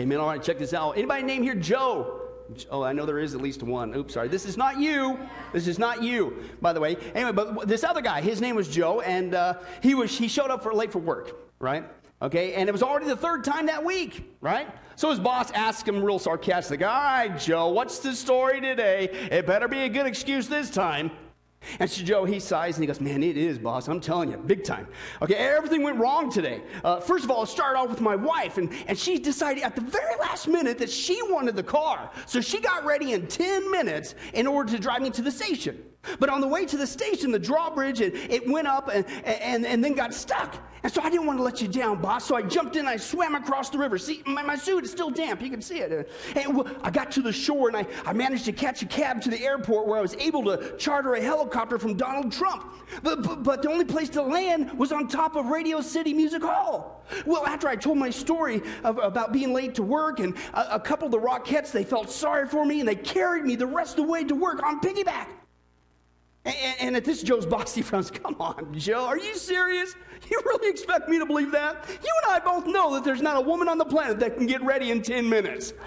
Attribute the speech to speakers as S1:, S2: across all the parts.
S1: Amen. All right, check this out. Anybody name here Joe? Oh, I know there is at least one. Oops, sorry. This is not you. This is not you, by the way. Anyway, but this other guy, his name was Joe, and uh, he was he showed up for late for work, right? Okay, and it was already the third time that week, right? So his boss asked him real sarcastic, All right, Joe, what's the story today? It better be a good excuse this time. And so Joe, he sighs and he goes, Man, it is, boss. I'm telling you, big time. Okay, everything went wrong today. Uh, first of all, it started off with my wife, and, and she decided at the very last minute that she wanted the car. So she got ready in 10 minutes in order to drive me to the station. But on the way to the station, the drawbridge, it, it went up and, and, and then got stuck. And so I didn't want to let you down, boss. So I jumped in, I swam across the river. See, my, my suit is still damp. You can see it. And I got to the shore and I, I managed to catch a cab to the airport where I was able to charter a helicopter from Donald Trump. But, but, but the only place to land was on top of Radio City Music Hall. Well, after I told my story of, about being late to work and a, a couple of the Rockettes, they felt sorry for me and they carried me the rest of the way to work on piggyback. And, at this, Joe's bossy frowns. Come on, Joe, are you serious? You really expect me to believe that? You and I both know that there's not a woman on the planet that can get ready in 10 minutes.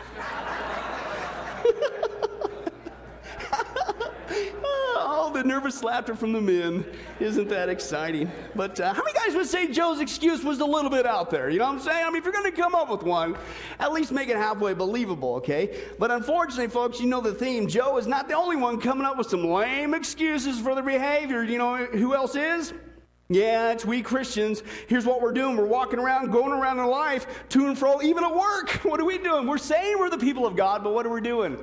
S1: oh, the nervous laughter from the men. Isn't that exciting? But uh, how many guys would say Joe's excuse was a little bit out there? You know what I'm saying? I mean, if you're going to come up with one, at least make it halfway believable, okay? But unfortunately, folks, you know the theme. Joe is not the only one coming up with some lame excuses for their behavior. You know who else is? Yeah, it's we Christians. Here's what we're doing. We're walking around, going around in life, to and fro, even at work. What are we doing? We're saying we're the people of God, but what are we doing?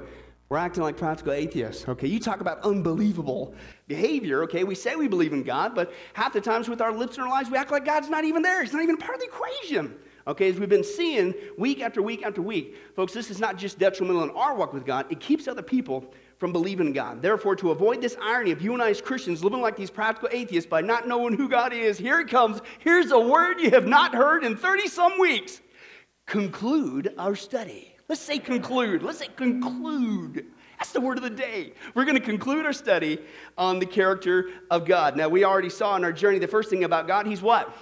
S1: We're acting like practical atheists. Okay, you talk about unbelievable behavior. Okay, we say we believe in God, but half the times with our lips and our lives, we act like God's not even there. He's not even part of the equation. Okay, as we've been seeing week after week after week, folks, this is not just detrimental in our walk with God, it keeps other people from believing in God. Therefore, to avoid this irony of you and I as Christians living like these practical atheists by not knowing who God is, here it comes. Here's a word you have not heard in 30 some weeks. Conclude our study. Let's say conclude. Let's say conclude. That's the word of the day. We're going to conclude our study on the character of God. Now, we already saw in our journey the first thing about God. He's what?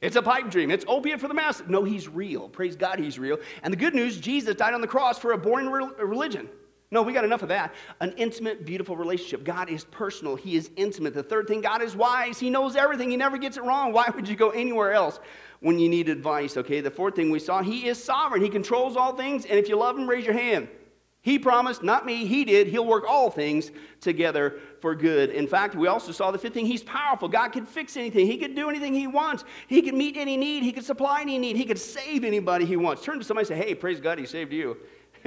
S1: It's a pipe dream. It's opiate for the masses. No, he's real. Praise God, he's real. And the good news, Jesus died on the cross for a boring religion. No, we got enough of that. An intimate, beautiful relationship. God is personal. He is intimate. The third thing, God is wise. He knows everything. He never gets it wrong. Why would you go anywhere else when you need advice? Okay, the fourth thing we saw, He is sovereign. He controls all things. And if you love Him, raise your hand. He promised, not me, He did. He'll work all things together for good. In fact, we also saw the fifth thing He's powerful. God can fix anything, He can do anything He wants. He can meet any need, He can supply any need, He can save anybody He wants. Turn to somebody and say, Hey, praise God, He saved you.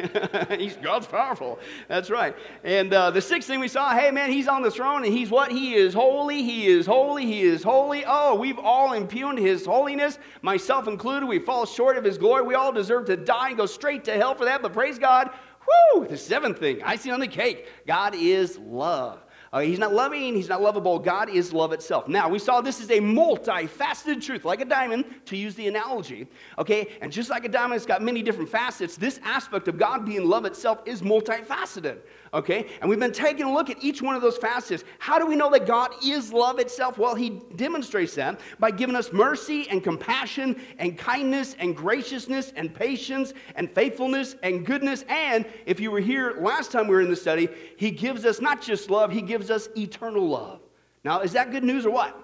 S1: he's God's powerful. That's right. And uh, the sixth thing we saw, hey man, he's on the throne and he's what? He is holy. He is holy. He is holy. Oh, we've all impugned his holiness, myself included. We fall short of his glory. We all deserve to die and go straight to hell for that. But praise God. Whoo! The seventh thing, I see on the cake. God is love. Uh, he's not loving, he's not lovable. God is love itself. Now, we saw this is a multifaceted truth, like a diamond, to use the analogy. Okay? And just like a diamond, it's got many different facets. This aspect of God being love itself is multifaceted okay? And we've been taking a look at each one of those facets. How do we know that God is love itself? Well, He demonstrates that by giving us mercy and compassion and kindness and graciousness and patience and faithfulness and goodness. And if you were here last time we were in the study, He gives us not just love, He gives us eternal love. Now, is that good news or what?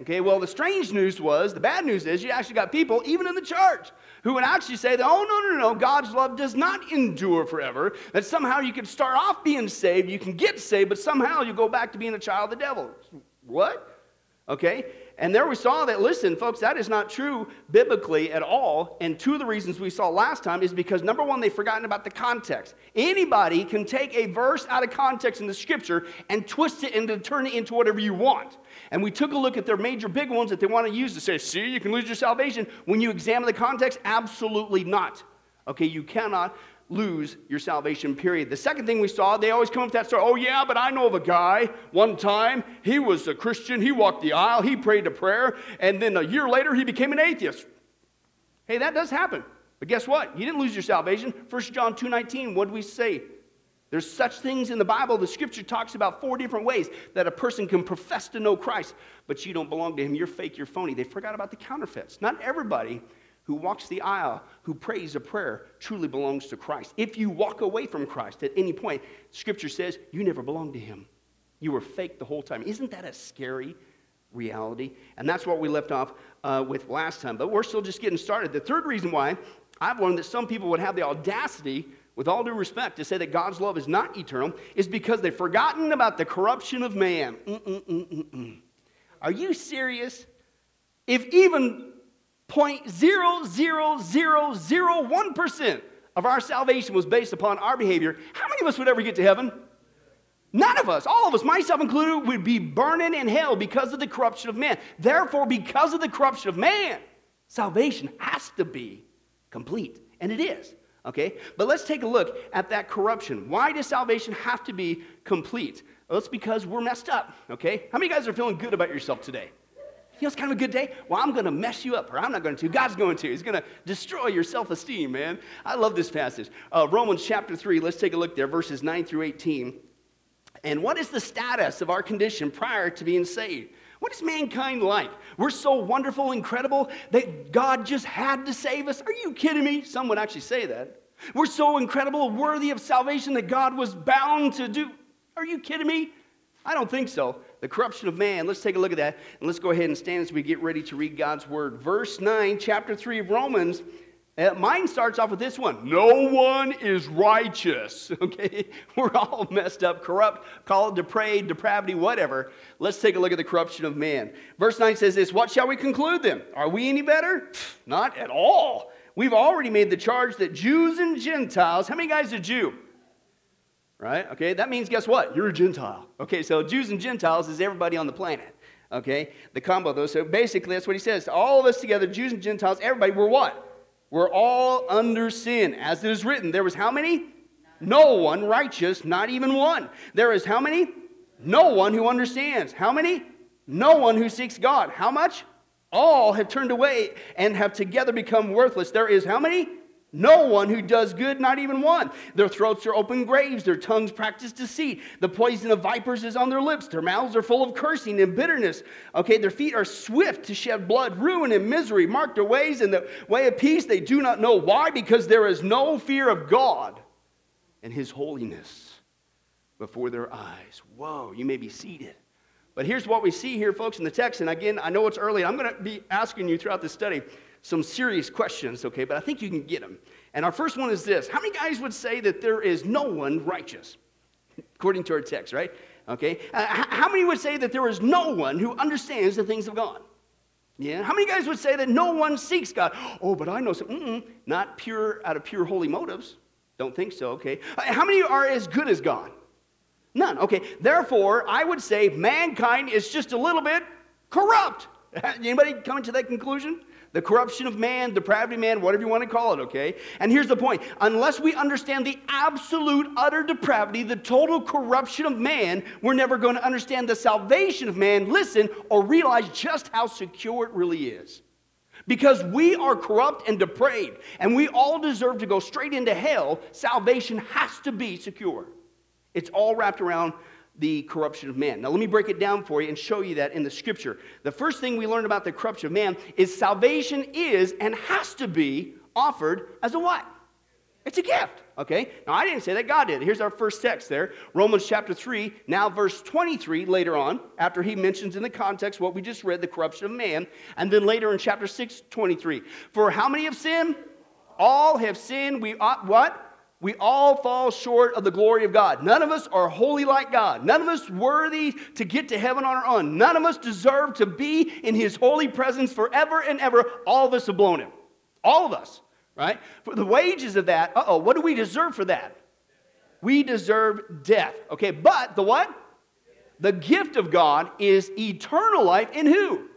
S1: Okay, well, the strange news was, the bad news is, you actually got people, even in the church, who would actually say that, oh, no, no, no, God's love does not endure forever. That somehow you can start off being saved, you can get saved, but somehow you go back to being a child of the devil. What? Okay? And there we saw that, listen, folks, that is not true biblically at all. And two of the reasons we saw last time is because, number one, they've forgotten about the context. Anybody can take a verse out of context in the scripture and twist it and turn it into whatever you want. And we took a look at their major big ones that they want to use to say, see, you can lose your salvation. When you examine the context, absolutely not. Okay, you cannot lose your salvation, period. The second thing we saw, they always come up with that story. Oh, yeah, but I know of a guy. One time, he was a Christian. He walked the aisle. He prayed a prayer. And then a year later, he became an atheist. Hey, that does happen. But guess what? You didn't lose your salvation. 1 John 2.19, what do we say? There's such things in the Bible. The scripture talks about four different ways that a person can profess to know Christ, but you don't belong to him. You're fake, you're phony. They forgot about the counterfeits. Not everybody who walks the aisle, who prays a prayer, truly belongs to Christ. If you walk away from Christ at any point, Scripture says you never belonged to Him. You were fake the whole time. Isn't that a scary reality? And that's what we left off uh, with last time. But we're still just getting started. The third reason why I've learned that some people would have the audacity, with all due respect, to say that God's love is not eternal is because they've forgotten about the corruption of man. Mm-mm-mm-mm-mm. Are you serious? If even 0.00001% of our salvation was based upon our behavior, how many of us would ever get to heaven? None of us, all of us, myself included, would be burning in hell because of the corruption of man. Therefore, because of the corruption of man, salvation has to be complete. And it is. Okay? But let's take a look at that corruption. Why does salvation have to be complete? Well, it's because we're messed up. Okay? How many guys are feeling good about yourself today? You know, it's kind of a good day. Well, I'm going to mess you up, or I'm not going to. God's going to. He's going to destroy your self esteem, man. I love this passage. Uh, Romans chapter 3, let's take a look there, verses 9 through 18. And what is the status of our condition prior to being saved? What is mankind like? We're so wonderful, incredible that God just had to save us. Are you kidding me? Some would actually say that. We're so incredible, worthy of salvation that God was bound to do. Are you kidding me? I don't think so the corruption of man. Let's take a look at that and let's go ahead and stand as we get ready to read God's word. Verse 9, chapter 3 of Romans. Uh, mine starts off with this one No one is righteous. Okay? We're all messed up, corrupt, call it depraved, depravity, whatever. Let's take a look at the corruption of man. Verse 9 says this What shall we conclude then? Are we any better? Not at all. We've already made the charge that Jews and Gentiles, how many guys are Jew? Right? Okay, that means guess what? You're a Gentile. Okay, so Jews and Gentiles is everybody on the planet. Okay, the combo those. So basically, that's what he says. All of us together, Jews and Gentiles, everybody, we're what? We're all under sin. As it is written, there was how many? No one righteous, not even one. There is how many? No one who understands. How many? No one who seeks God. How much? All have turned away and have together become worthless. There is how many? No one who does good, not even one. Their throats are open graves, their tongues practice deceit. The poison of vipers is on their lips, their mouths are full of cursing and bitterness. Okay, their feet are swift to shed blood, ruin and misery mark their ways in the way of peace. They do not know why, because there is no fear of God and his holiness before their eyes. Whoa, you may be seated. But here's what we see here, folks, in the text. And again, I know it's early. I'm going to be asking you throughout this study some serious questions, okay, but I think you can get them. And our first one is this How many guys would say that there is no one righteous? According to our text, right? Okay. Uh, how many would say that there is no one who understands the things of God? Yeah. How many guys would say that no one seeks God? Oh, but I know some. Mm-mm, not pure out of pure holy motives. Don't think so. Okay. Uh, how many are as good as God? None. Okay. Therefore, I would say mankind is just a little bit corrupt. Anybody coming to that conclusion? The corruption of man, depravity of man, whatever you want to call it, okay? And here's the point unless we understand the absolute, utter depravity, the total corruption of man, we're never going to understand the salvation of man, listen, or realize just how secure it really is. Because we are corrupt and depraved, and we all deserve to go straight into hell, salvation has to be secure. It's all wrapped around the corruption of man. Now, let me break it down for you and show you that in the scripture. The first thing we learn about the corruption of man is salvation is and has to be offered as a what? It's a gift, okay? Now, I didn't say that, God did. Here's our first text there Romans chapter 3, now verse 23 later on, after he mentions in the context what we just read, the corruption of man. And then later in chapter 6, 23. For how many have sinned? All have sinned. We ought what? We all fall short of the glory of God. None of us are holy like God. None of us worthy to get to heaven on our own. None of us deserve to be in his holy presence forever and ever. All of us have blown him. All of us, right? For the wages of that, uh oh, what do we deserve for that? We deserve death. Okay, but the what? The gift of God is eternal life in who?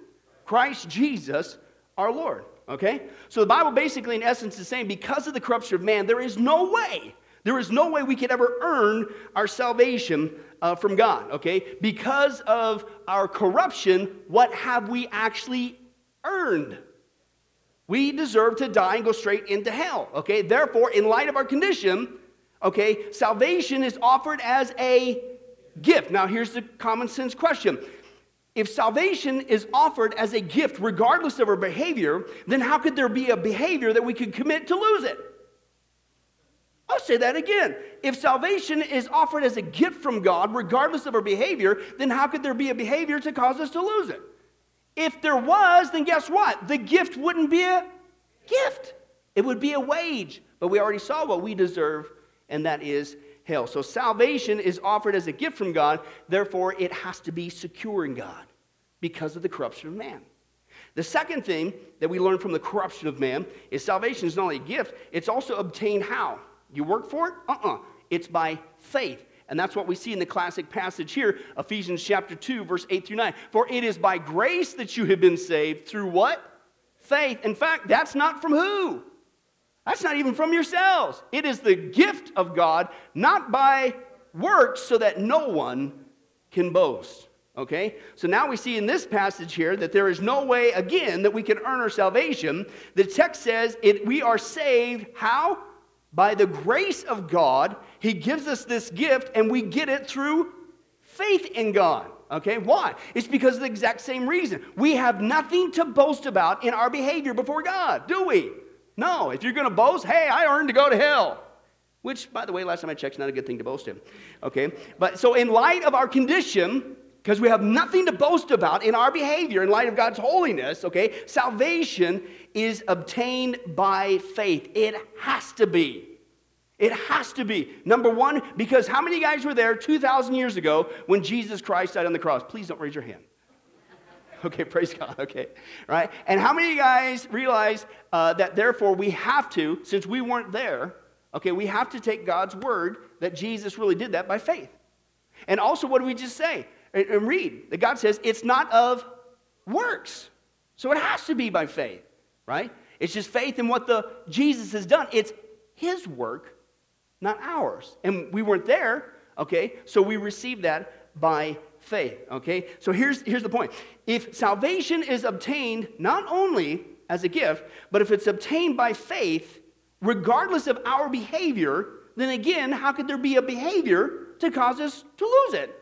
S1: Christ Jesus our Lord. Okay? So the Bible basically, in essence, is saying because of the corruption of man, there is no way, there is no way we could ever earn our salvation uh, from God. Okay? Because of our corruption, what have we actually earned? We deserve to die and go straight into hell. Okay? Therefore, in light of our condition, okay, salvation is offered as a gift. Now, here's the common sense question if salvation is offered as a gift regardless of our behavior, then how could there be a behavior that we could commit to lose it? I'll say that again. If salvation is offered as a gift from God, regardless of our behavior, then how could there be a behavior to cause us to lose it? If there was, then guess what? The gift wouldn't be a gift, it would be a wage. But we already saw what we deserve, and that is hell. So salvation is offered as a gift from God, therefore, it has to be secure in God because of the corruption of man. The second thing that we learn from the corruption of man is salvation is not only a gift, it's also obtained how? You work for it? Uh uh-uh. uh. It's by faith. And that's what we see in the classic passage here, Ephesians chapter 2, verse 8 through 9. For it is by grace that you have been saved through what? Faith. In fact, that's not from who? That's not even from yourselves. It is the gift of God, not by works, so that no one can boast. Okay? So now we see in this passage here that there is no way, again, that we can earn our salvation. The text says it, we are saved. How? by the grace of God, He gives us this gift and we get it through faith in God. Okay, why? It's because of the exact same reason. We have nothing to boast about in our behavior before God, do we? No. If you're going to boast, hey, I earned to go to hell. Which, by the way, last time I checked, is not a good thing to boast in. Okay? But so, in light of our condition, because we have nothing to boast about in our behavior in light of God's holiness, okay? Salvation is obtained by faith. It has to be. It has to be. Number one, because how many guys were there 2,000 years ago when Jesus Christ died on the cross? Please don't raise your hand. Okay, praise God. Okay, right? And how many of you guys realize uh, that therefore we have to, since we weren't there, okay, we have to take God's word that Jesus really did that by faith. And also, what do we just say? and, and read that God says it's not of works. So it has to be by faith, right? It's just faith in what the Jesus has done. It's his work, not ours. And we weren't there, okay? So we received that by faith, okay? So here's, here's the point. If salvation is obtained not only as a gift, but if it's obtained by faith, regardless of our behavior, then again, how could there be a behavior to cause us to lose it?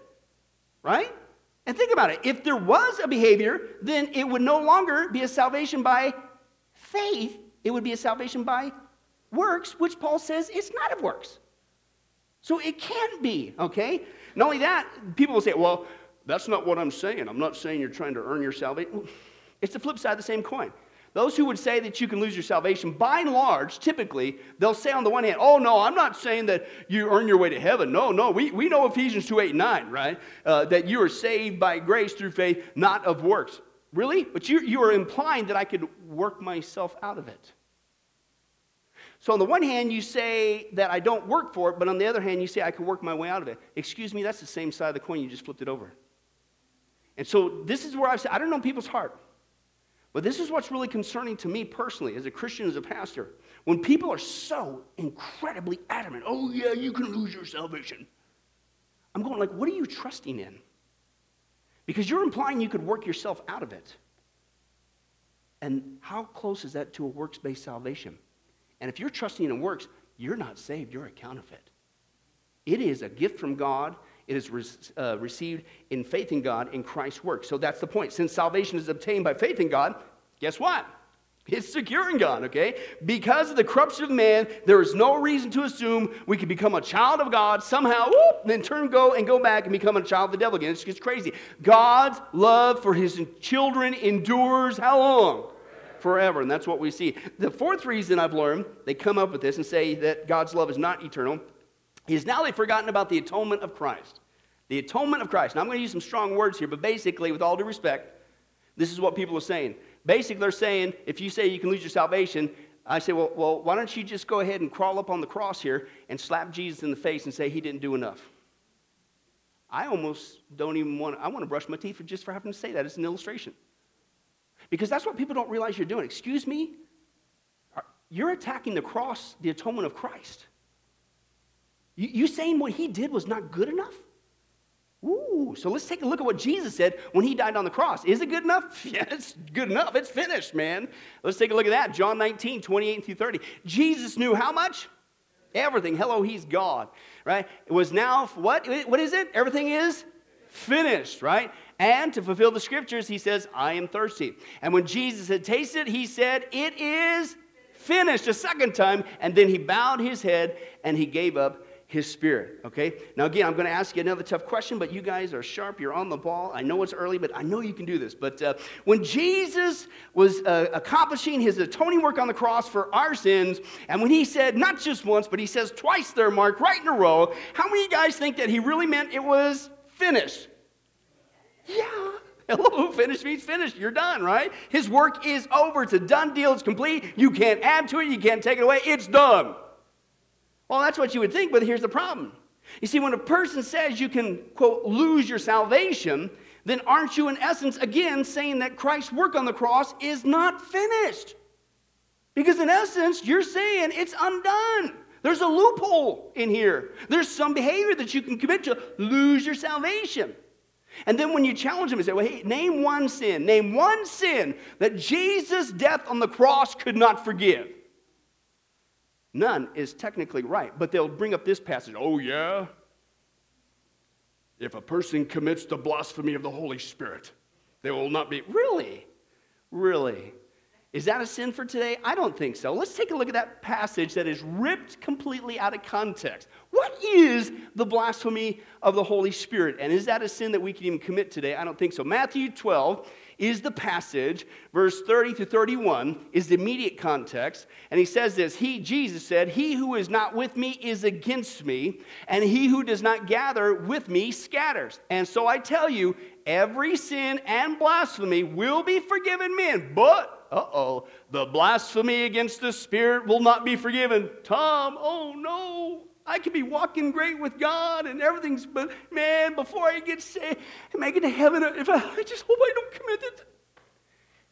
S1: right? And think about it. If there was a behavior, then it would no longer be a salvation by faith, it would be a salvation by works, which Paul says it's not of works. So it can't be, okay? Not only that, people will say, well, that's not what I'm saying. I'm not saying you're trying to earn your salvation. It's the flip side of the same coin. Those who would say that you can lose your salvation, by and large, typically, they'll say on the one hand, oh, no, I'm not saying that you earn your way to heaven. No, no, we, we know Ephesians 2 8 9, right? Uh, that you are saved by grace through faith, not of works. Really? But you, you are implying that I could work myself out of it. So, on the one hand, you say that I don't work for it, but on the other hand, you say I can work my way out of it. Excuse me, that's the same side of the coin. You just flipped it over. And so, this is where I've said, I don't know people's heart. But this is what's really concerning to me personally as a Christian, as a pastor. When people are so incredibly adamant, oh, yeah, you can lose your salvation. I'm going, like, what are you trusting in? Because you're implying you could work yourself out of it. And how close is that to a works based salvation? And if you're trusting in works, you're not saved, you're a counterfeit. It is a gift from God it is re- uh, received in faith in God in Christ's work. So that's the point. Since salvation is obtained by faith in God, guess what? It's secure in God, okay? Because of the corruption of man, there is no reason to assume we can become a child of God somehow, whoop, then turn, go, and go back and become a child of the devil again. It's just crazy. God's love for his children endures how long? Forever. And that's what we see. The fourth reason I've learned, they come up with this and say that God's love is not eternal, is now they've forgotten about the atonement of Christ. The atonement of Christ. Now, I'm going to use some strong words here, but basically, with all due respect, this is what people are saying. Basically, they're saying if you say you can lose your salvation, I say, well, well, why don't you just go ahead and crawl up on the cross here and slap Jesus in the face and say he didn't do enough? I almost don't even want to, I want to brush my teeth just for having to say that. It's an illustration. Because that's what people don't realize you're doing. Excuse me? You're attacking the cross, the atonement of Christ. You, you saying what he did was not good enough? Ooh, so let's take a look at what Jesus said when he died on the cross. Is it good enough? Yeah, it's good enough. It's finished, man. Let's take a look at that. John 19, 28 through 30. Jesus knew how much? Everything. Hello, he's God, right? It was now, what? What is it? Everything is finished, right? And to fulfill the scriptures, he says, I am thirsty. And when Jesus had tasted, he said, It is finished a second time. And then he bowed his head and he gave up his spirit. Okay? Now, again, I'm going to ask you another tough question, but you guys are sharp. You're on the ball. I know it's early, but I know you can do this. But uh, when Jesus was uh, accomplishing his atoning work on the cross for our sins, and when he said, not just once, but he says twice there, Mark, right in a row, how many of you guys think that he really meant it was finished? Yeah. Hello, finished means finished. You're done, right? His work is over. It's a done deal. It's complete. You can't add to it. You can't take it away. It's done. Well, that's what you would think, but here's the problem. You see, when a person says you can, quote, lose your salvation, then aren't you, in essence, again, saying that Christ's work on the cross is not finished? Because, in essence, you're saying it's undone. There's a loophole in here. There's some behavior that you can commit to lose your salvation. And then when you challenge them and say, well, hey, name one sin, name one sin that Jesus' death on the cross could not forgive. None is technically right, but they'll bring up this passage. Oh, yeah? If a person commits the blasphemy of the Holy Spirit, they will not be. Really? Really? Is that a sin for today? I don't think so. Let's take a look at that passage that is ripped completely out of context. What is the blasphemy of the Holy Spirit? And is that a sin that we can even commit today? I don't think so. Matthew 12 is the passage. Verse 30 to 31 is the immediate context. And he says this He, Jesus said, He who is not with me is against me, and he who does not gather with me scatters. And so I tell you, every sin and blasphemy will be forgiven men, but uh oh, the blasphemy against the Spirit will not be forgiven. Tom, oh no. I could be walking great with God and everything's, but man, before I get saved, make it to heaven, if I, I just hope I don't commit it.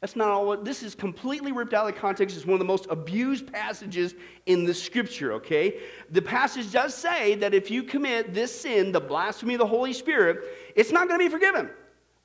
S1: That's not all. This is completely ripped out of context. It's one of the most abused passages in the scripture, okay? The passage does say that if you commit this sin, the blasphemy of the Holy Spirit, it's not going to be forgiven.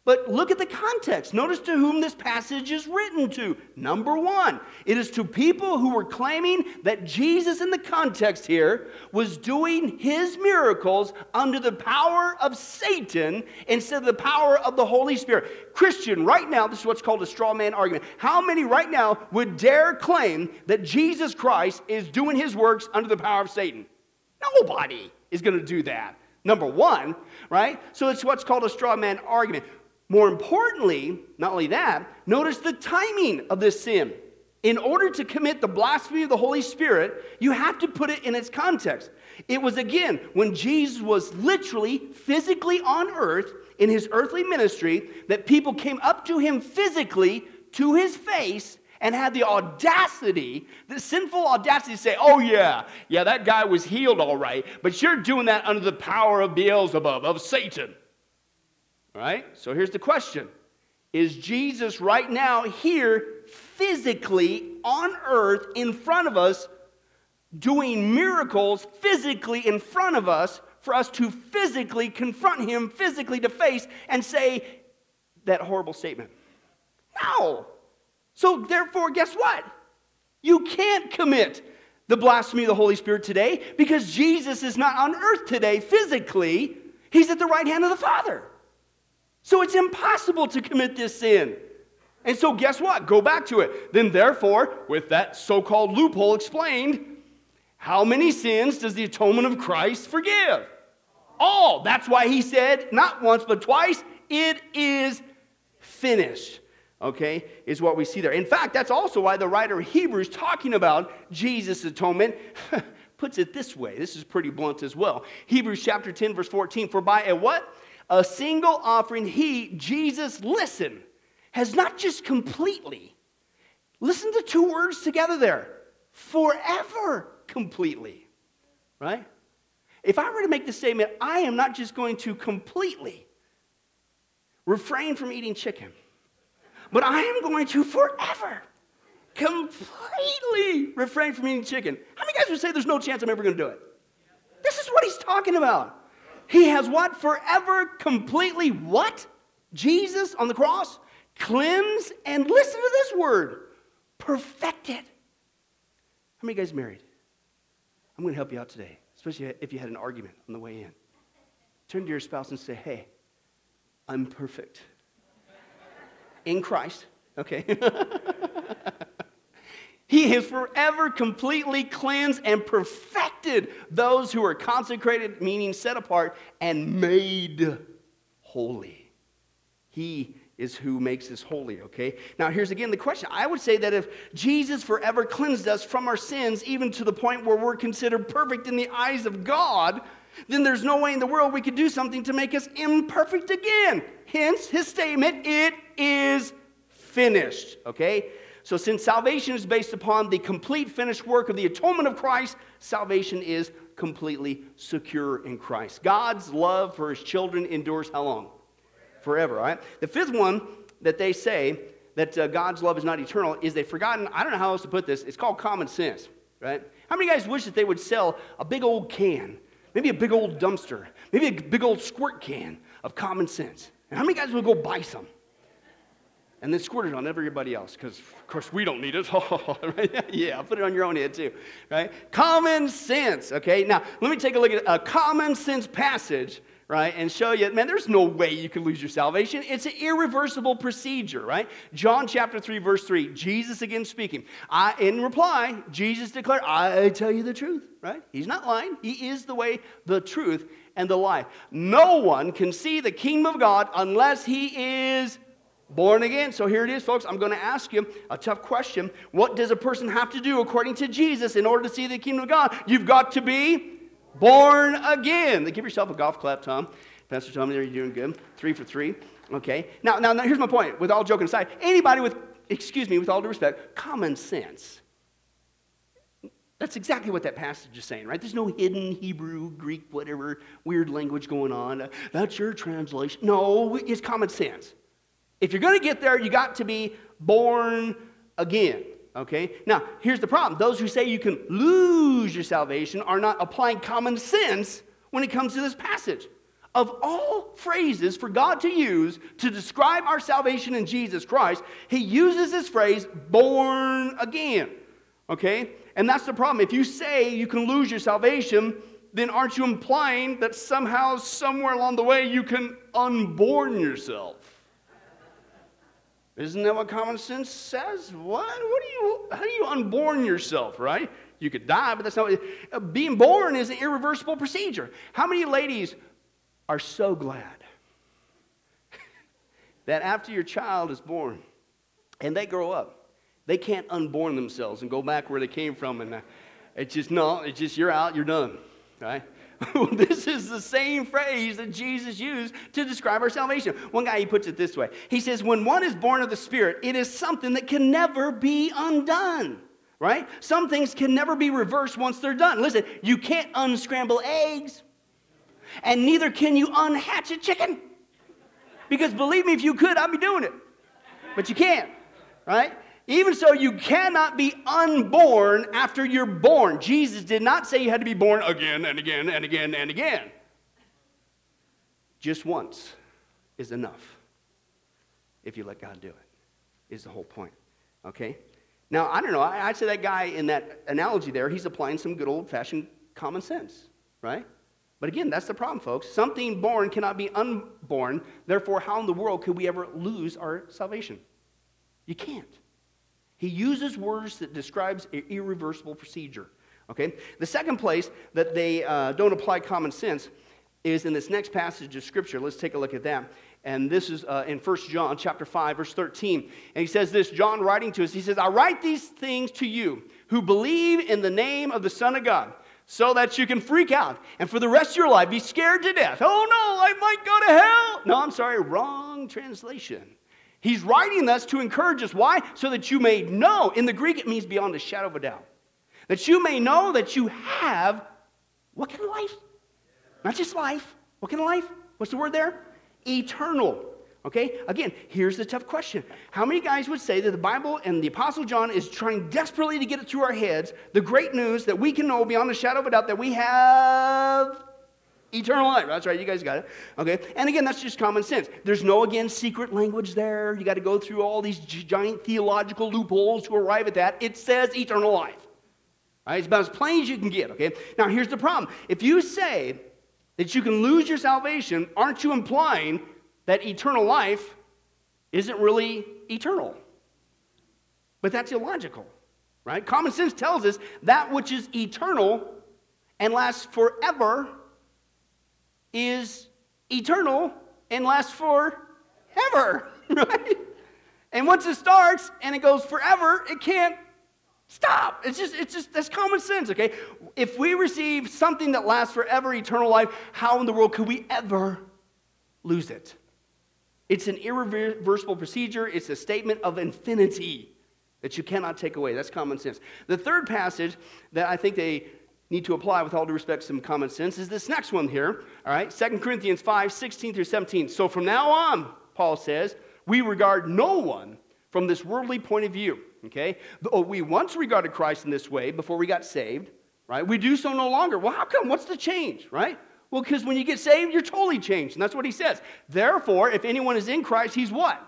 S1: But look at the context. Notice to whom this passage is written to. Number one, it is to people who were claiming that Jesus, in the context here, was doing his miracles under the power of Satan instead of the power of the Holy Spirit. Christian, right now, this is what's called a straw man argument. How many right now would dare claim that Jesus Christ is doing his works under the power of Satan? Nobody is going to do that. Number one, right? So it's what's called a straw man argument. More importantly, not only that, notice the timing of this sin. In order to commit the blasphemy of the Holy Spirit, you have to put it in its context. It was again when Jesus was literally physically on earth in his earthly ministry that people came up to him physically to his face and had the audacity, the sinful audacity to say, Oh, yeah, yeah, that guy was healed all right, but you're doing that under the power of Beelzebub, of Satan. Right? So here's the question Is Jesus right now here physically on earth in front of us doing miracles physically in front of us for us to physically confront him physically to face and say that horrible statement? No. So therefore, guess what? You can't commit the blasphemy of the Holy Spirit today because Jesus is not on earth today physically. He's at the right hand of the Father. So it's impossible to commit this sin. And so, guess what? Go back to it. Then, therefore, with that so called loophole explained, how many sins does the atonement of Christ forgive? All. That's why he said, not once, but twice, it is finished. Okay, is what we see there. In fact, that's also why the writer of Hebrews, talking about Jesus' atonement, puts it this way. This is pretty blunt as well. Hebrews chapter 10, verse 14. For by a what? A single offering, he, Jesus, listen, has not just completely, listen to two words together there, forever completely, right? If I were to make the statement, I am not just going to completely refrain from eating chicken, but I am going to forever completely refrain from eating chicken. How many guys would say there's no chance I'm ever going to do it? This is what he's talking about. He has what? Forever completely what? Jesus on the cross cleansed and listen to this word perfected. How many guys married? I'm going to help you out today, especially if you had an argument on the way in. Turn to your spouse and say, Hey, I'm perfect. in Christ, okay? he has forever completely cleansed and perfected those who are consecrated, meaning set apart, and made holy. He is who makes us holy, okay? Now, here's again the question. I would say that if Jesus forever cleansed us from our sins, even to the point where we're considered perfect in the eyes of God, then there's no way in the world we could do something to make us imperfect again. Hence, his statement, it is finished, okay? So, since salvation is based upon the complete finished work of the atonement of Christ, salvation is completely secure in Christ. God's love for his children endures how long? forever, right? The fifth one that they say that uh, God's love is not eternal is they've forgotten, I don't know how else to put this, it's called common sense, right? How many guys wish that they would sell a big old can, maybe a big old dumpster, maybe a big old squirt can of common sense? And how many guys would go buy some? And then squirt it on everybody else, because of course we don't need it. yeah, put it on your own head too, right? Common sense, okay? Now, let me take a look at a common sense passage right? And show you, man, there's no way you can lose your salvation. It's an irreversible procedure, right? John chapter 3, verse 3, Jesus again speaking. I, in reply, Jesus declared, I tell you the truth, right? He's not lying. He is the way, the truth, and the life. No one can see the kingdom of God unless he is born again. So here it is, folks. I'm going to ask you a tough question. What does a person have to do according to Jesus in order to see the kingdom of God? You've got to be born again. Give yourself a golf clap, Tom. Pastor Tom, there, you're doing good. Three for three. Okay. Now, now, now, here's my point. With all joking aside, anybody with, excuse me, with all due respect, common sense. That's exactly what that passage is saying, right? There's no hidden Hebrew, Greek, whatever weird language going on. That's your translation. No, it's common sense. If you're going to get there, you got to be born again. Okay? Now, here's the problem those who say you can lose your salvation are not applying common sense when it comes to this passage. Of all phrases for God to use to describe our salvation in Jesus Christ, He uses this phrase, born again. Okay? And that's the problem. If you say you can lose your salvation, then aren't you implying that somehow, somewhere along the way, you can unborn yourself? Isn't that what common sense says? What? What do you? How do you unborn yourself? Right? You could die, but that's not. Uh, being born is an irreversible procedure. How many ladies are so glad that after your child is born and they grow up, they can't unborn themselves and go back where they came from, and uh, it's just no. It's just you're out. You're done. Right? this is the same phrase that Jesus used to describe our salvation. One guy, he puts it this way He says, When one is born of the Spirit, it is something that can never be undone. Right? Some things can never be reversed once they're done. Listen, you can't unscramble eggs, and neither can you unhatch a chicken. Because believe me, if you could, I'd be doing it. But you can't, right? Even so, you cannot be unborn after you're born. Jesus did not say you had to be born again and again and again and again. Just once is enough if you let God do it, is the whole point. Okay? Now, I don't know. I'd say that guy in that analogy there, he's applying some good old fashioned common sense, right? But again, that's the problem, folks. Something born cannot be unborn. Therefore, how in the world could we ever lose our salvation? You can't. He uses words that describes an irreversible procedure. Okay? The second place that they uh, don't apply common sense is in this next passage of Scripture. Let's take a look at that. And this is uh, in 1 John chapter 5, verse 13. And he says this, John writing to us, he says, I write these things to you who believe in the name of the Son of God, so that you can freak out and for the rest of your life be scared to death. Oh no, I might go to hell. No, I'm sorry, wrong translation. He's writing this to encourage us. Why? So that you may know. In the Greek, it means beyond a shadow of a doubt. That you may know that you have what kind of life? Not just life. What kind of life? What's the word there? Eternal. Okay? Again, here's the tough question. How many guys would say that the Bible and the Apostle John is trying desperately to get it through our heads the great news that we can know beyond a shadow of a doubt that we have Eternal life. That's right, you guys got it. Okay, and again, that's just common sense. There's no, again, secret language there. You got to go through all these giant theological loopholes to arrive at that. It says eternal life. Right? It's about as plain as you can get, okay? Now, here's the problem. If you say that you can lose your salvation, aren't you implying that eternal life isn't really eternal. But that's illogical, right? Common sense tells us that which is eternal and lasts forever is eternal and lasts forever, right? And once it starts and it goes forever, it can't stop. It's just, it's just, that's common sense, okay? If we receive something that lasts forever, eternal life, how in the world could we ever lose it? It's an irreversible procedure, it's a statement of infinity that you cannot take away. That's common sense. The third passage that I think they need to apply with all due respect some common sense is this next one here. All right, 2 Corinthians 5, 16 through 17. So from now on, Paul says, we regard no one from this worldly point of view. Okay? Oh, we once regarded Christ in this way before we got saved, right? We do so no longer. Well, how come? What's the change, right? Well, because when you get saved, you're totally changed. And that's what he says. Therefore, if anyone is in Christ, he's what?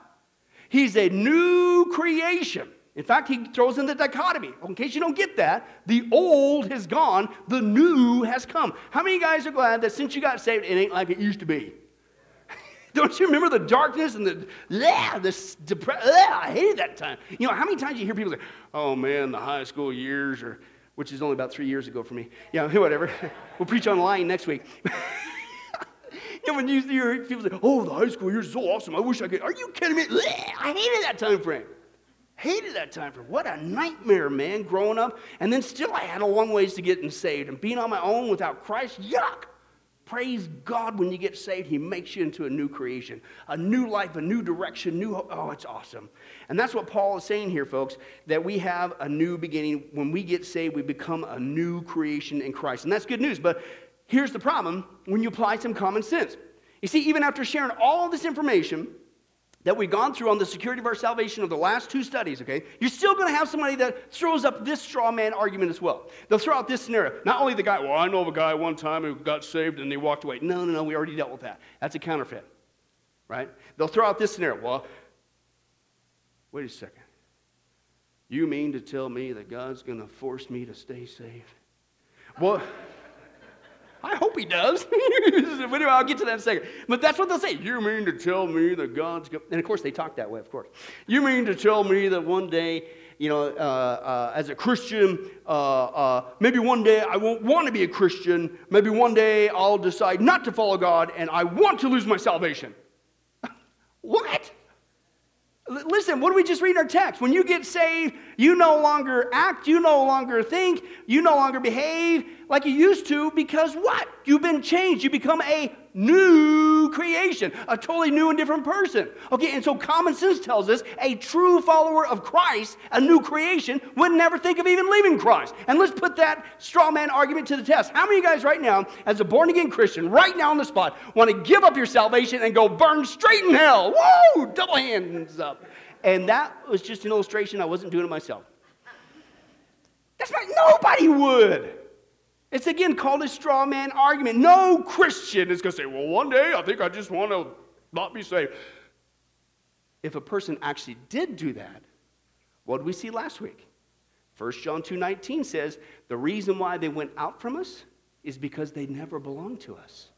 S1: He's a new creation. In fact, he throws in the dichotomy. In case you don't get that, the old has gone, the new has come. How many guys are glad that since you got saved, it ain't like it used to be? don't you remember the darkness and the, yeah, this depression? I hated that time. You know, how many times you hear people say, oh man, the high school years, or which is only about three years ago for me. Yeah, whatever. we'll preach online next week. you when you hear people say, oh, the high school years is so awesome. I wish I could. Are you kidding me? I hated that time frame. Hated that time frame. What a nightmare, man, growing up. And then still I had a long ways to getting saved. And being on my own without Christ, yuck. Praise God when you get saved, He makes you into a new creation, a new life, a new direction, new hope. Oh, it's awesome. And that's what Paul is saying here, folks, that we have a new beginning. When we get saved, we become a new creation in Christ. And that's good news. But here's the problem when you apply some common sense. You see, even after sharing all this information, that we've gone through on the security of our salvation of the last two studies, okay, you're still going to have somebody that throws up this straw man argument as well. They'll throw out this scenario. Not only the guy, well, I know of a guy one time who got saved and he walked away. No, no, no, we already dealt with that. That's a counterfeit, right? They'll throw out this scenario. Well, wait a second. You mean to tell me that God's going to force me to stay saved? Well, hope he does. but anyway, I'll get to that in a second. But that's what they'll say. You mean to tell me that God's going And of course, they talk that way, of course. You mean to tell me that one day, you know, uh, uh, as a Christian, uh, uh maybe one day I won't want to be a Christian. Maybe one day I'll decide not to follow God and I want to lose my salvation. what? Listen, what do we just read in our text? When you get saved, you no longer act, you no longer think, you no longer behave like you used to because what? You've been changed. You become a new creation, a totally new and different person. Okay, and so common sense tells us a true follower of Christ, a new creation, would never think of even leaving Christ. And let's put that straw man argument to the test. How many of you guys right now, as a born again Christian, right now on the spot, want to give up your salvation and go burn straight in hell? Woo! Double hands up. And that was just an illustration. I wasn't doing it myself. That's right. Nobody would. It's again called a straw man argument. No Christian is going to say, well, one day I think I just want to not be saved. If a person actually did do that, what did we see last week? 1 John 2:19 says, "The reason why they went out from us is because they never belonged to us.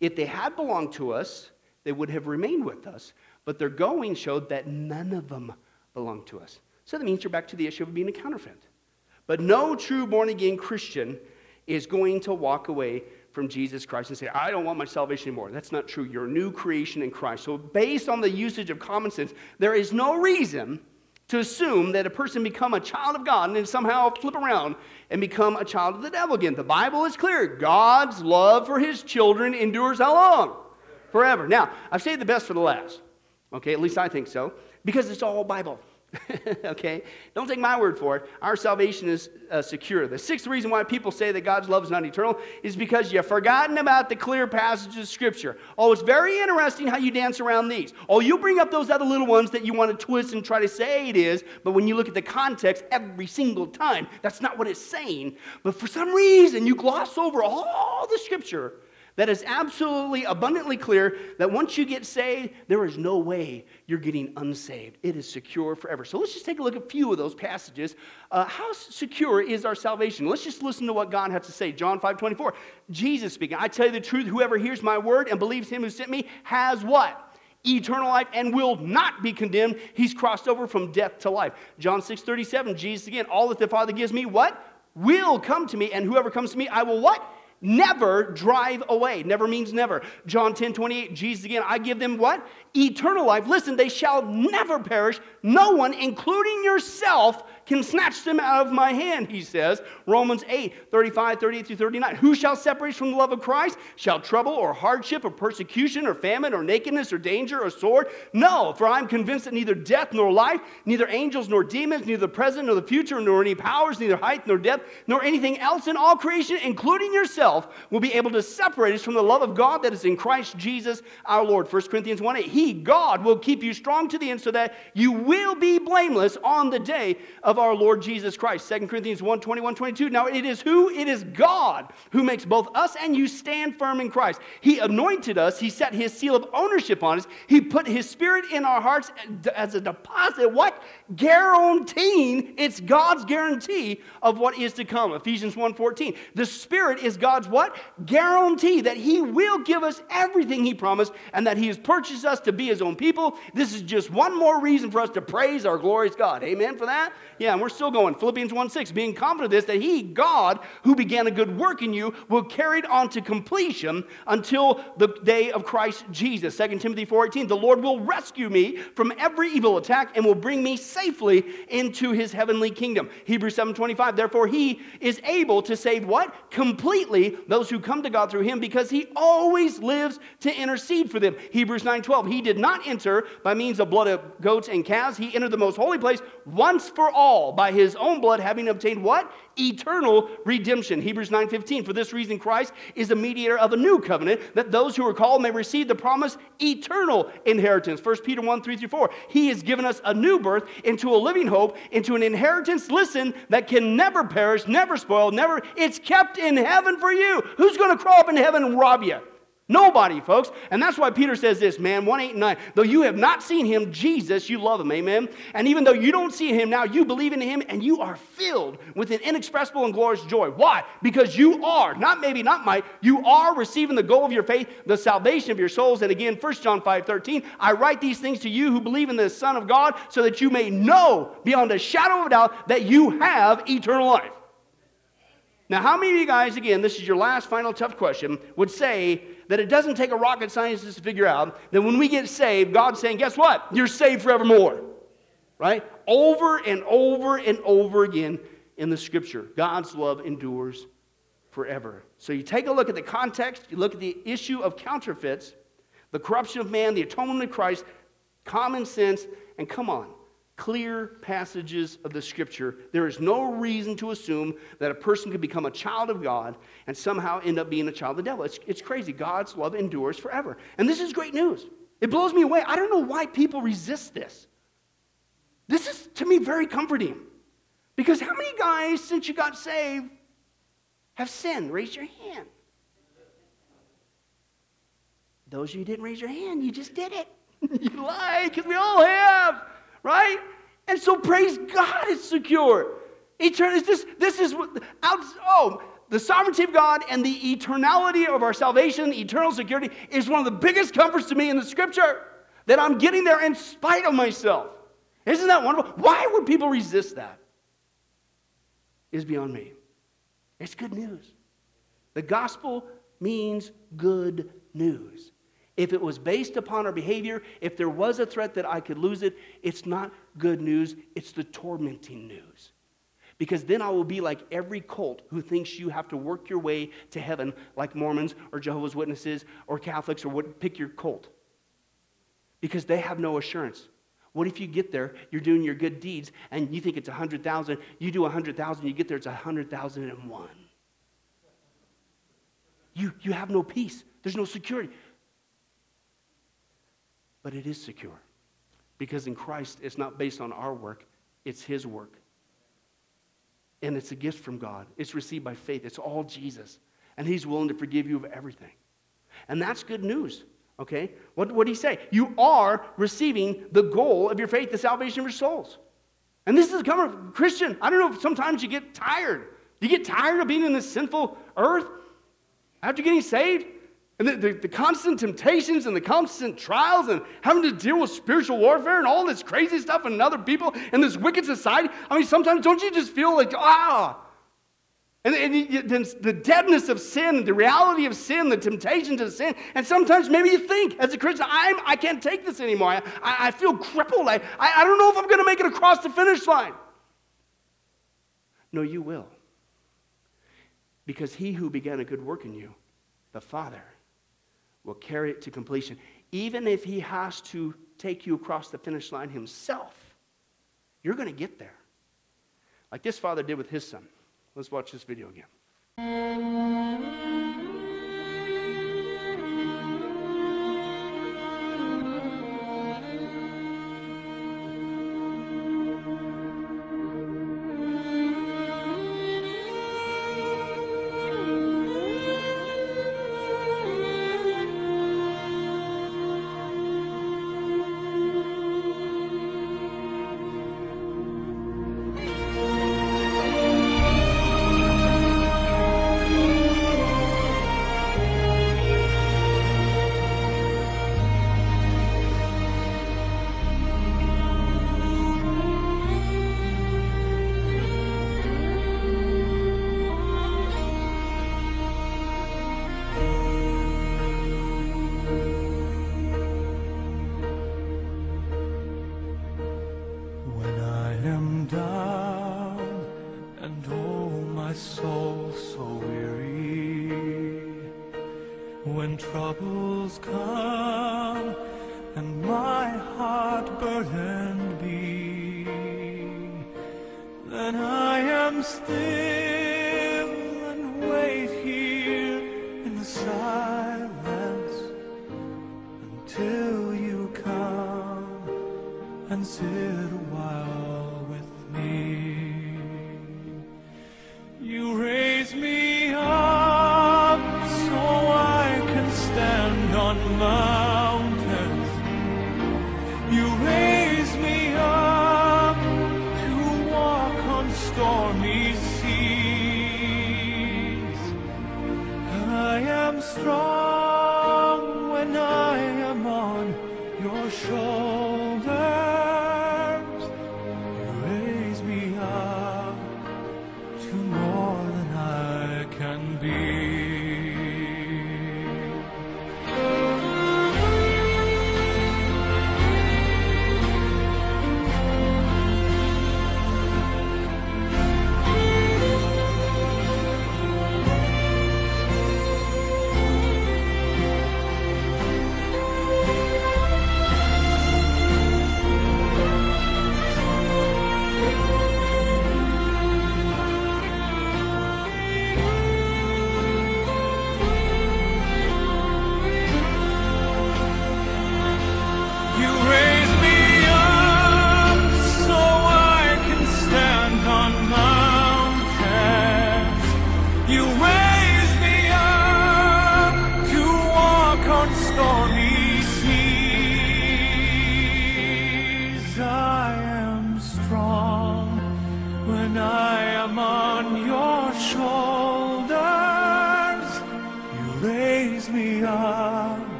S1: If they had belonged to us, they would have remained with us, but their going showed that none of them belonged to us." So that means you're back to the issue of being a counterfeit. But no true born again Christian is going to walk away from Jesus Christ and say, I don't want my salvation anymore. That's not true. You're a new creation in Christ. So, based on the usage of common sense, there is no reason to assume that a person become a child of God and then somehow flip around and become a child of the devil again. The Bible is clear. God's love for his children endures how long? Forever. Now, I've saved the best for the last. Okay, at least I think so, because it's all Bible. okay? Don't take my word for it. Our salvation is uh, secure. The sixth reason why people say that God's love is not eternal is because you've forgotten about the clear passages of Scripture. Oh, it's very interesting how you dance around these. Oh, you bring up those other little ones that you want to twist and try to say it is, but when you look at the context every single time, that's not what it's saying. But for some reason, you gloss over all the Scripture that is absolutely abundantly clear that once you get saved, there is no way you're getting unsaved. It is secure forever. So let's just take a look at a few of those passages. Uh, how secure is our salvation? Let's just listen to what God has to say. John 5 24. Jesus speaking, I tell you the truth, whoever hears my word and believes him who sent me has what? eternal life and will not be condemned. He's crossed over from death to life. John 6 37, Jesus again, all that the Father gives me, what? Will come to me, and whoever comes to me, I will what? Never drive away. Never means never. John 10 28, Jesus again, I give them what? Eternal life. Listen, they shall never perish. No one, including yourself, can snatch them out of my hand, he says. Romans 8, 35, 38 through 39. Who shall separate us from the love of Christ? Shall trouble or hardship or persecution or famine or nakedness or danger or sword? No, for I am convinced that neither death nor life, neither angels nor demons, neither the present nor the future, nor any powers, neither height nor depth, nor anything else in all creation, including yourself, will be able to separate us from the love of God that is in Christ Jesus our Lord. 1 Corinthians 1 8. He, God, will keep you strong to the end so that you will be blameless on the day of our Lord Jesus Christ. 2 Corinthians 1 21, 22. Now it is who? It is God who makes both us and you stand firm in Christ. He anointed us, He set His seal of ownership on us, He put His Spirit in our hearts as a deposit. What? Guaranteeing, it's God's guarantee of what is to come. Ephesians 1 14. The Spirit is God's what? Guarantee that He will give us everything He promised and that He has purchased us to be His own people. This is just one more reason for us to praise our glorious God. Amen for that? Yeah, and we're still going. Philippians 1 6, being confident of this, that he, God, who began a good work in you, will carry it on to completion until the day of Christ Jesus. 2 Timothy 4 18, the Lord will rescue me from every evil attack and will bring me safely into his heavenly kingdom. Hebrews 7 25, therefore he is able to save what? Completely those who come to God through him because he always lives to intercede for them. Hebrews 9 12, he did not enter by means of blood of goats and calves, he entered the most holy place once for all by his own blood, having obtained what? Eternal redemption. Hebrews 9:15. For this reason, Christ is a mediator of a new covenant, that those who are called may receive the promised eternal inheritance. 1 Peter 1, 3 through 4. He has given us a new birth into a living hope, into an inheritance, listen, that can never perish, never spoil, never, it's kept in heaven for you. Who's going to crawl up in heaven and rob you? Nobody, folks. And that's why Peter says this, man, 1 8 and 9. Though you have not seen him, Jesus, you love him, amen? And even though you don't see him now, you believe in him and you are filled with an inexpressible and glorious joy. Why? Because you are, not maybe, not might, you are receiving the goal of your faith, the salvation of your souls. And again, 1 John 5 13, I write these things to you who believe in the Son of God so that you may know beyond a shadow of a doubt that you have eternal life. Now, how many of you guys, again, this is your last final tough question, would say, that it doesn't take a rocket scientist to figure out that when we get saved, God's saying, guess what? You're saved forevermore. Right? Over and over and over again in the scripture, God's love endures forever. So you take a look at the context, you look at the issue of counterfeits, the corruption of man, the atonement of Christ, common sense, and come on, clear passages of the scripture, there is no reason to assume that a person could become a child of God and somehow end up being a child of the devil. It's, it's crazy. God's love endures forever. And this is great news. It blows me away. I don't know why people resist this. This is, to me, very comforting. Because how many guys, since you got saved, have sinned? Raise your hand. Those of you who didn't raise your hand, you just did it. you lie, because we all have right? And so praise God, it's secure. Eternal, is this, this is out, oh, the sovereignty of God and the eternality of our salvation, eternal security, is one of the biggest comforts to me in the scripture. That I'm getting there in spite of myself. Isn't that wonderful? Why would people resist that? Is beyond me. It's good news. The gospel means good news. If it was based upon our behavior, if there was a threat that I could lose it, it's not good news, it's the tormenting news. Because then I will be like every cult who thinks you have to work your way to heaven, like Mormons or Jehovah's Witnesses or Catholics or what, pick your cult. Because they have no assurance. What if you get there, you're doing your good deeds, and you think it's 100,000, you do 100,000, you get there, it's 100,001. You, you have no peace, there's no security but it is secure. Because in Christ, it's not based on our work, it's His work. And it's a gift from God. It's received by faith. It's all Jesus. And He's willing to forgive you of everything. And that's good news. Okay? What would He say? You are receiving the goal of your faith, the salvation of your souls. And this is coming Christian. I don't know if sometimes you get tired. You get tired of being in this sinful earth after getting saved?
S2: And the, the, the, constant temptations and the constant trials and having to deal with spiritual warfare and all this crazy stuff and other people and this wicked society. I mean, sometimes don't you just feel like, ah, and, and then the deadness of sin, the reality of sin, the temptation to sin. And sometimes maybe you think, as a Christian, I'm, I can't take this anymore. I, I, I feel crippled. I, I don't know if I'm going to make it across the finish line. No, you will. Because he who began a good work in you, the Father, will carry it to completion. Even if he has to take you across the finish line himself, you're going to get there. Like this father did with his son. Let's watch this video again.
S1: consider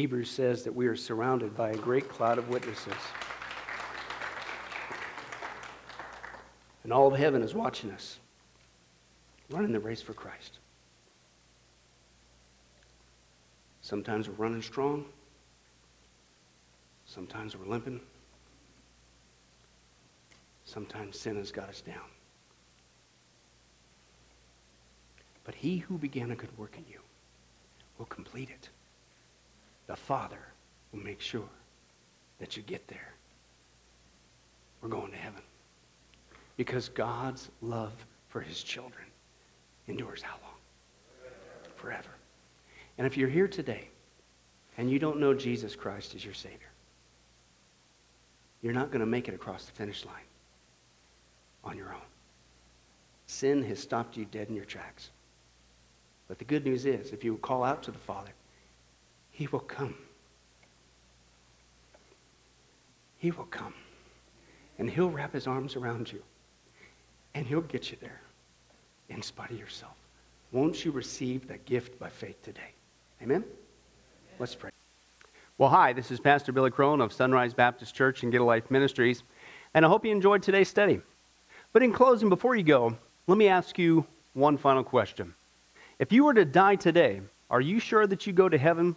S1: Hebrews says that we are surrounded by a great cloud of witnesses. And all of heaven is watching us, running the race for Christ. Sometimes we're running strong, sometimes we're limping, sometimes sin has got us down. But he who began a good work in you will complete it. The Father will make sure that you get there. We're going to heaven. Because God's love for his children endures how long? Forever. And if you're here today and you don't know Jesus Christ as your Savior, you're not going to make it across the finish line on your own. Sin has stopped you dead in your tracks. But the good news is, if you call out to the Father, He will come. He will come. And He'll wrap His arms around you. And He'll get you there in spite of yourself. Won't you receive that gift by faith today? Amen? Let's pray. Well, hi, this is Pastor Billy Crone of Sunrise Baptist Church and Get a Life Ministries, and I hope you enjoyed today's study. But in closing, before you go, let me ask you one final question. If you were to die today, are you sure that you go to heaven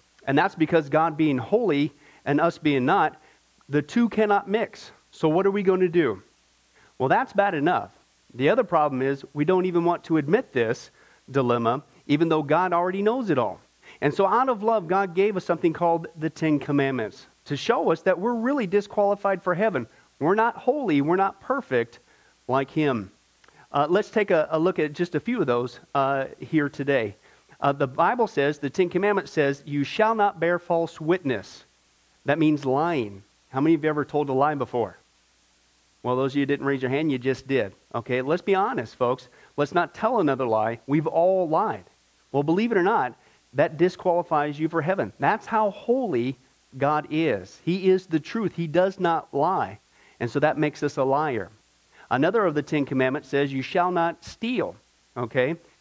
S1: And that's because God being holy and us being not, the two cannot mix. So, what are we going to do? Well, that's bad enough. The other problem is we don't even want to admit this dilemma, even though God already knows it all. And so, out of love, God gave us something called the Ten Commandments to show us that we're really disqualified for heaven. We're not holy, we're not perfect like Him. Uh, let's take a, a, look at just a few of those uh, here today. Uh, the Bible says, the Ten Commandments says, you shall not bear false witness. That means lying. How many of you ever told a lie before? Well, those of you didn't raise your hand, you just did. Okay, let's be honest, folks. Let's not tell another lie. We've all lied. Well, believe it or not, that disqualifies you for heaven. That's how holy God is. He is the truth. He does not lie. And so that makes us a liar. Another of the Ten Commandments says, You shall not steal. Okay?